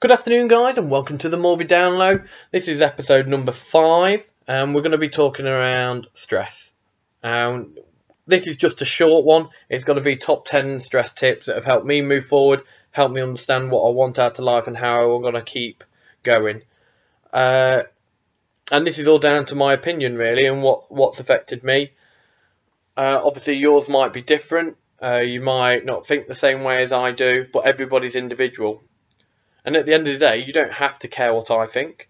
Good afternoon, guys, and welcome to the Morby Download. This is episode number five, and we're going to be talking around stress. Um, this is just a short one. It's going to be top 10 stress tips that have helped me move forward, helped me understand what I want out of life, and how I'm going to keep going. Uh, and this is all down to my opinion, really, and what, what's affected me. Uh, obviously, yours might be different. Uh, you might not think the same way as I do, but everybody's individual. And at the end of the day, you don't have to care what I think,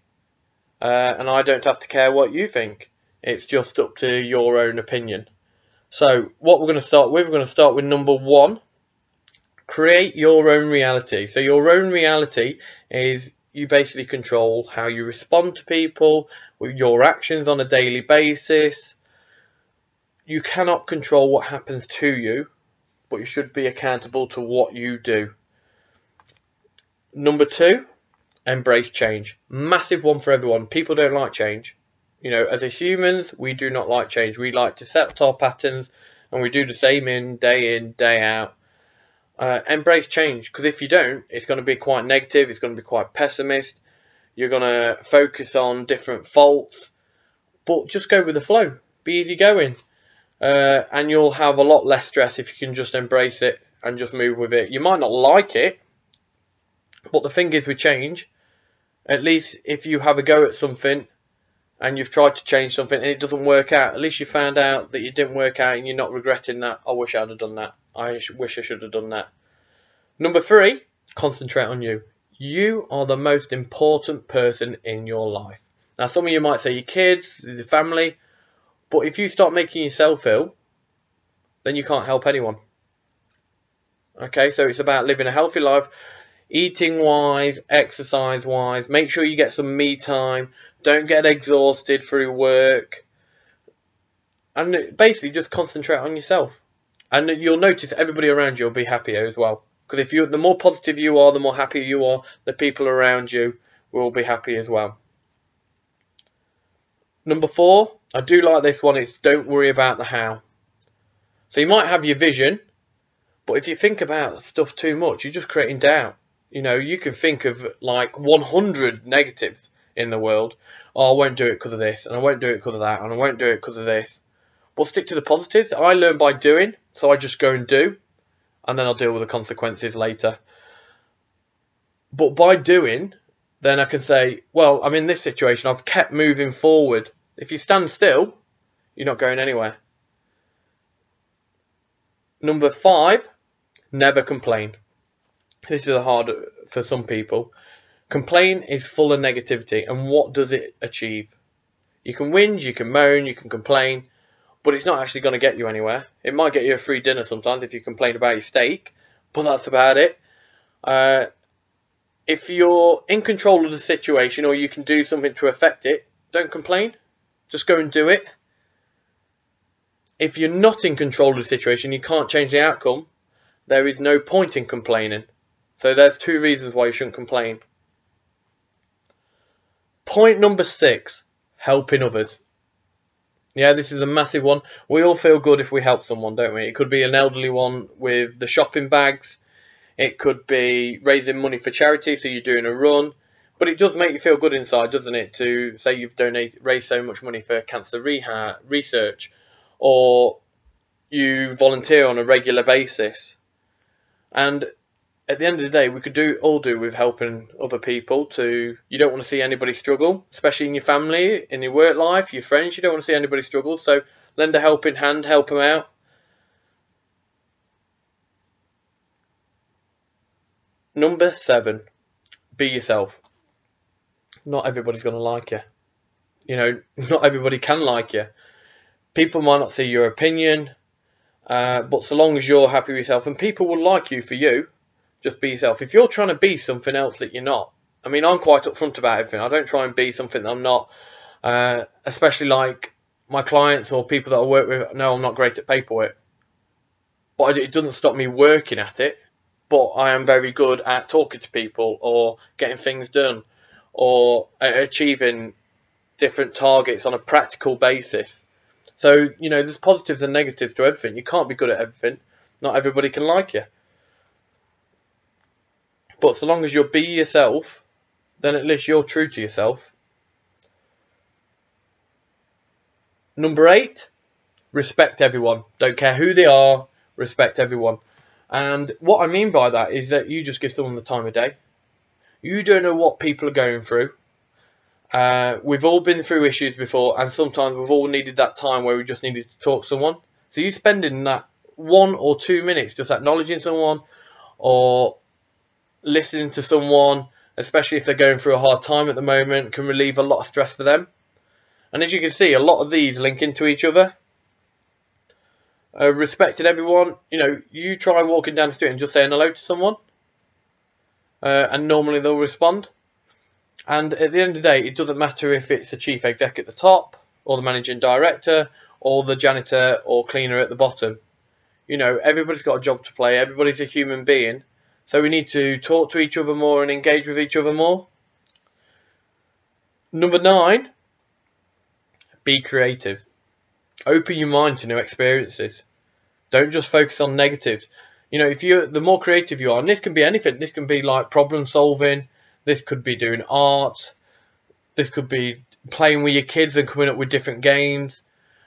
uh, and I don't have to care what you think. It's just up to your own opinion. So, what we're going to start with, we're going to start with number one create your own reality. So, your own reality is you basically control how you respond to people, your actions on a daily basis. You cannot control what happens to you, but you should be accountable to what you do. Number two, embrace change. Massive one for everyone. People don't like change. You know, as humans, we do not like change. We like to set our patterns and we do the same in day in, day out. Uh, embrace change because if you don't, it's going to be quite negative, it's going to be quite pessimist. You're going to focus on different faults, but just go with the flow. Be easy going. Uh, and you'll have a lot less stress if you can just embrace it and just move with it. You might not like it, but the thing is with change, at least if you have a go at something and you've tried to change something and it doesn't work out, at least you found out that it didn't work out and you're not regretting that. I wish I'd have done that. I wish I should have done that. Number three, concentrate on you. You are the most important person in your life. Now, some of you might say your kids, the family, but if you start making yourself ill, then you can't help anyone. Okay, so it's about living a healthy life eating wise, exercise wise. Make sure you get some me time. Don't get exhausted through work. And basically just concentrate on yourself. And you'll notice everybody around you will be happier as well. Because if you, the more positive you are, the more happy you are, the people around you will be happy as well. Number four, I do like this one. It's don't worry about the how. So you might have your vision, but if you think about stuff too much, you're just creating doubt. You know, you can think of like 100 negatives in the world. Oh, I won't do it because of this, and I won't do it because of that, and I won't do it because of this. Well, stick to the positives. I learn by doing, so I just go and do, and then I'll deal with the consequences later. But by doing, then I can say, well, I'm in this situation. I've kept moving forward. If you stand still, you're not going anywhere. Number five, never complain this is hard for some people. Complain is full of negativity, and what does it achieve? You can whinge, you can moan, you can complain, but it's not actually going to get you anywhere. It might get you a free dinner sometimes if you complain about your steak, but that's about it. Uh, if you're in control of the situation or you can do something to affect it, don't complain. Just go and do it. If you're not in control of the situation, you can't change the outcome, there is no point in complaining. So there's two reasons why you shouldn't complain. Point number six, helping others. Yeah, this is a massive one. We all feel good if we help someone, don't we? It could be an elderly one with the shopping bags. It could be raising money for charity, so you're doing a run. But it does make you feel good inside, doesn't it? To say you've donated, raised so much money for cancer rehab, research, or you volunteer on a regular basis. And at the end of the day, we could do all do with helping other people. To you don't want to see anybody struggle, especially in your family, in your work life, your friends. You don't want to see anybody struggle. So lend a helping hand, help them out. Number seven, be yourself. Not everybody's going to like you. You know, not everybody can like you. People might not see your opinion, uh, but so long as you're happy with yourself, and people will like you for you, just be yourself. If you're trying to be something else that you're not, I mean, I'm quite upfront about everything. I don't try and be something that I'm not, uh, especially like my clients or people that I work with know I'm not great at paperwork. But it doesn't stop me working at it. But I am very good at talking to people or getting things done or achieving different targets on a practical basis. So, you know, there's positives and negatives to everything. You can't be good at everything. Not everybody can like you. But so long as you're be yourself, then at least you're true to yourself. Number eight, respect everyone. Don't care who they are, respect everyone. And what I mean by that is that you just give someone the time of day. You don't know what people are going through. Uh, we've all been through issues before, and sometimes we've all needed that time where we just needed to talk to someone. So you spending that one or two minutes just acknowledging someone or listening to someone, especially if they're going through a hard time at the moment, can relieve a lot of stress for them. And as you can see, a lot of these link into each other. Uh, respected everyone, you know, you try walking down the street and just saying hello to someone, uh, and normally they'll respond. And at the end of the day, it doesn't matter if it's a chief exec at the top, or the managing director, or the janitor or cleaner at the bottom. You know, everybody's got a job to play, everybody's a human being, so we need to talk to each other more and engage with each other more. Number nine, be creative. Open your mind to new experiences. Don't just focus on negatives. You know, if you the more creative you are, and this can be anything. This can be like problem solving. This could be doing art. This could be playing with your kids and coming up with different games.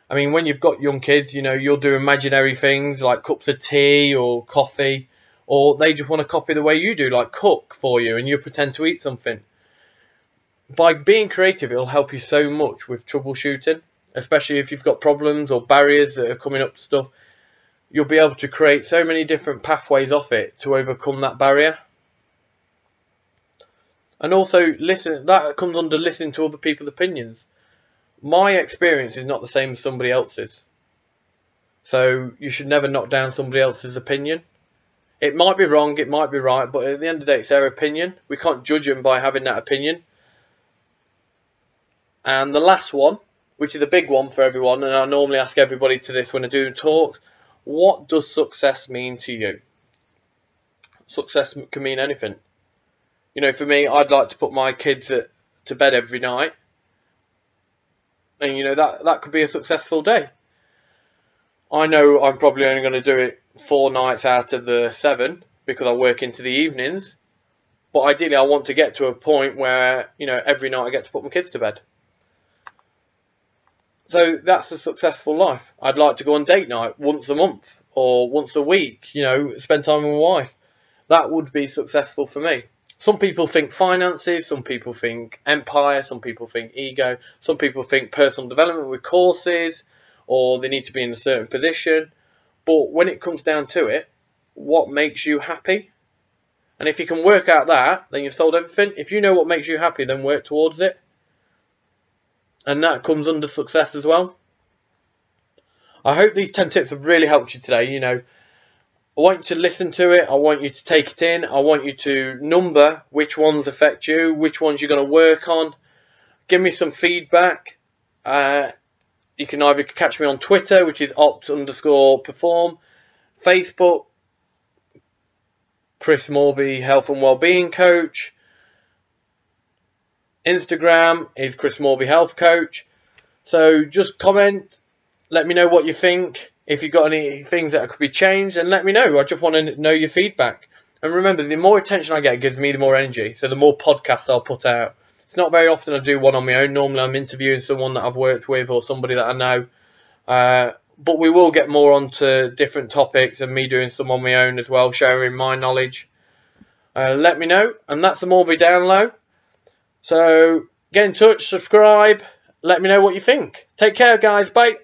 I mean, when you've got young kids, you know, you'll do imaginary things like cups of tea or coffee, or they just want to copy the way you do, like cook for you, and you pretend to eat something. By being creative, it'll help you so much with troubleshooting especially if you've got problems or barriers that are coming up to stuff, you'll be able to create so many different pathways off it to overcome that barrier. And also listen that comes under listening to other people's opinions. My experience is not the same as somebody else's. So you should never knock down somebody else's opinion. It might be wrong, it might be right, but at the end of the day, it's their opinion. We can't judge them by having that opinion. And the last one which is a big one for everyone, and I normally ask everybody to this when I do talks What does success mean to you? Success can mean anything. You know, for me, I'd like to put my kids to bed every night, and you know that that could be a successful day. I know I'm probably only going to do it four nights out of the seven because I work into the evenings, but ideally, I want to get to a point where you know every night I get to put my kids to bed. So that's a successful life. I'd like to go on date night once a month or once a week, you know, spend time with my wife. That would be successful for me. Some people think finances, some people think empire, some people think ego, some people think personal development with courses, or they need to be in a certain position. But when it comes down to it, what makes you happy? And if you can work out that, then you've sold everything. If you know what makes you happy, then work towards it and that comes under success as well. I hope these 10 tips have really helped you today. You know, I want you to listen to it, I want you to take it in, I want you to number which ones affect you, which ones you're going to work on. Give me some feedback. Uh, you can either catch me on Twitter, which is opt underscore perform, Facebook, Chris Morby, Health and Wellbeing Coach. Instagram is Chris Morby Health Coach. So just comment, let me know what you think. If you've got any things that could be changed, and let me know. I just want to know your feedback. And remember, the more attention I get gives me the more energy. So the more podcasts I'll put out. It's not very often I do one on my own. Normally I'm interviewing someone that I've worked with or somebody that I know. Uh, but we will get more onto different topics and me doing some on my own as well, sharing my knowledge. Uh, let me know. And that's the Morby Download. So get in touch, subscribe, let me know what you think. Take care, guys. Bye.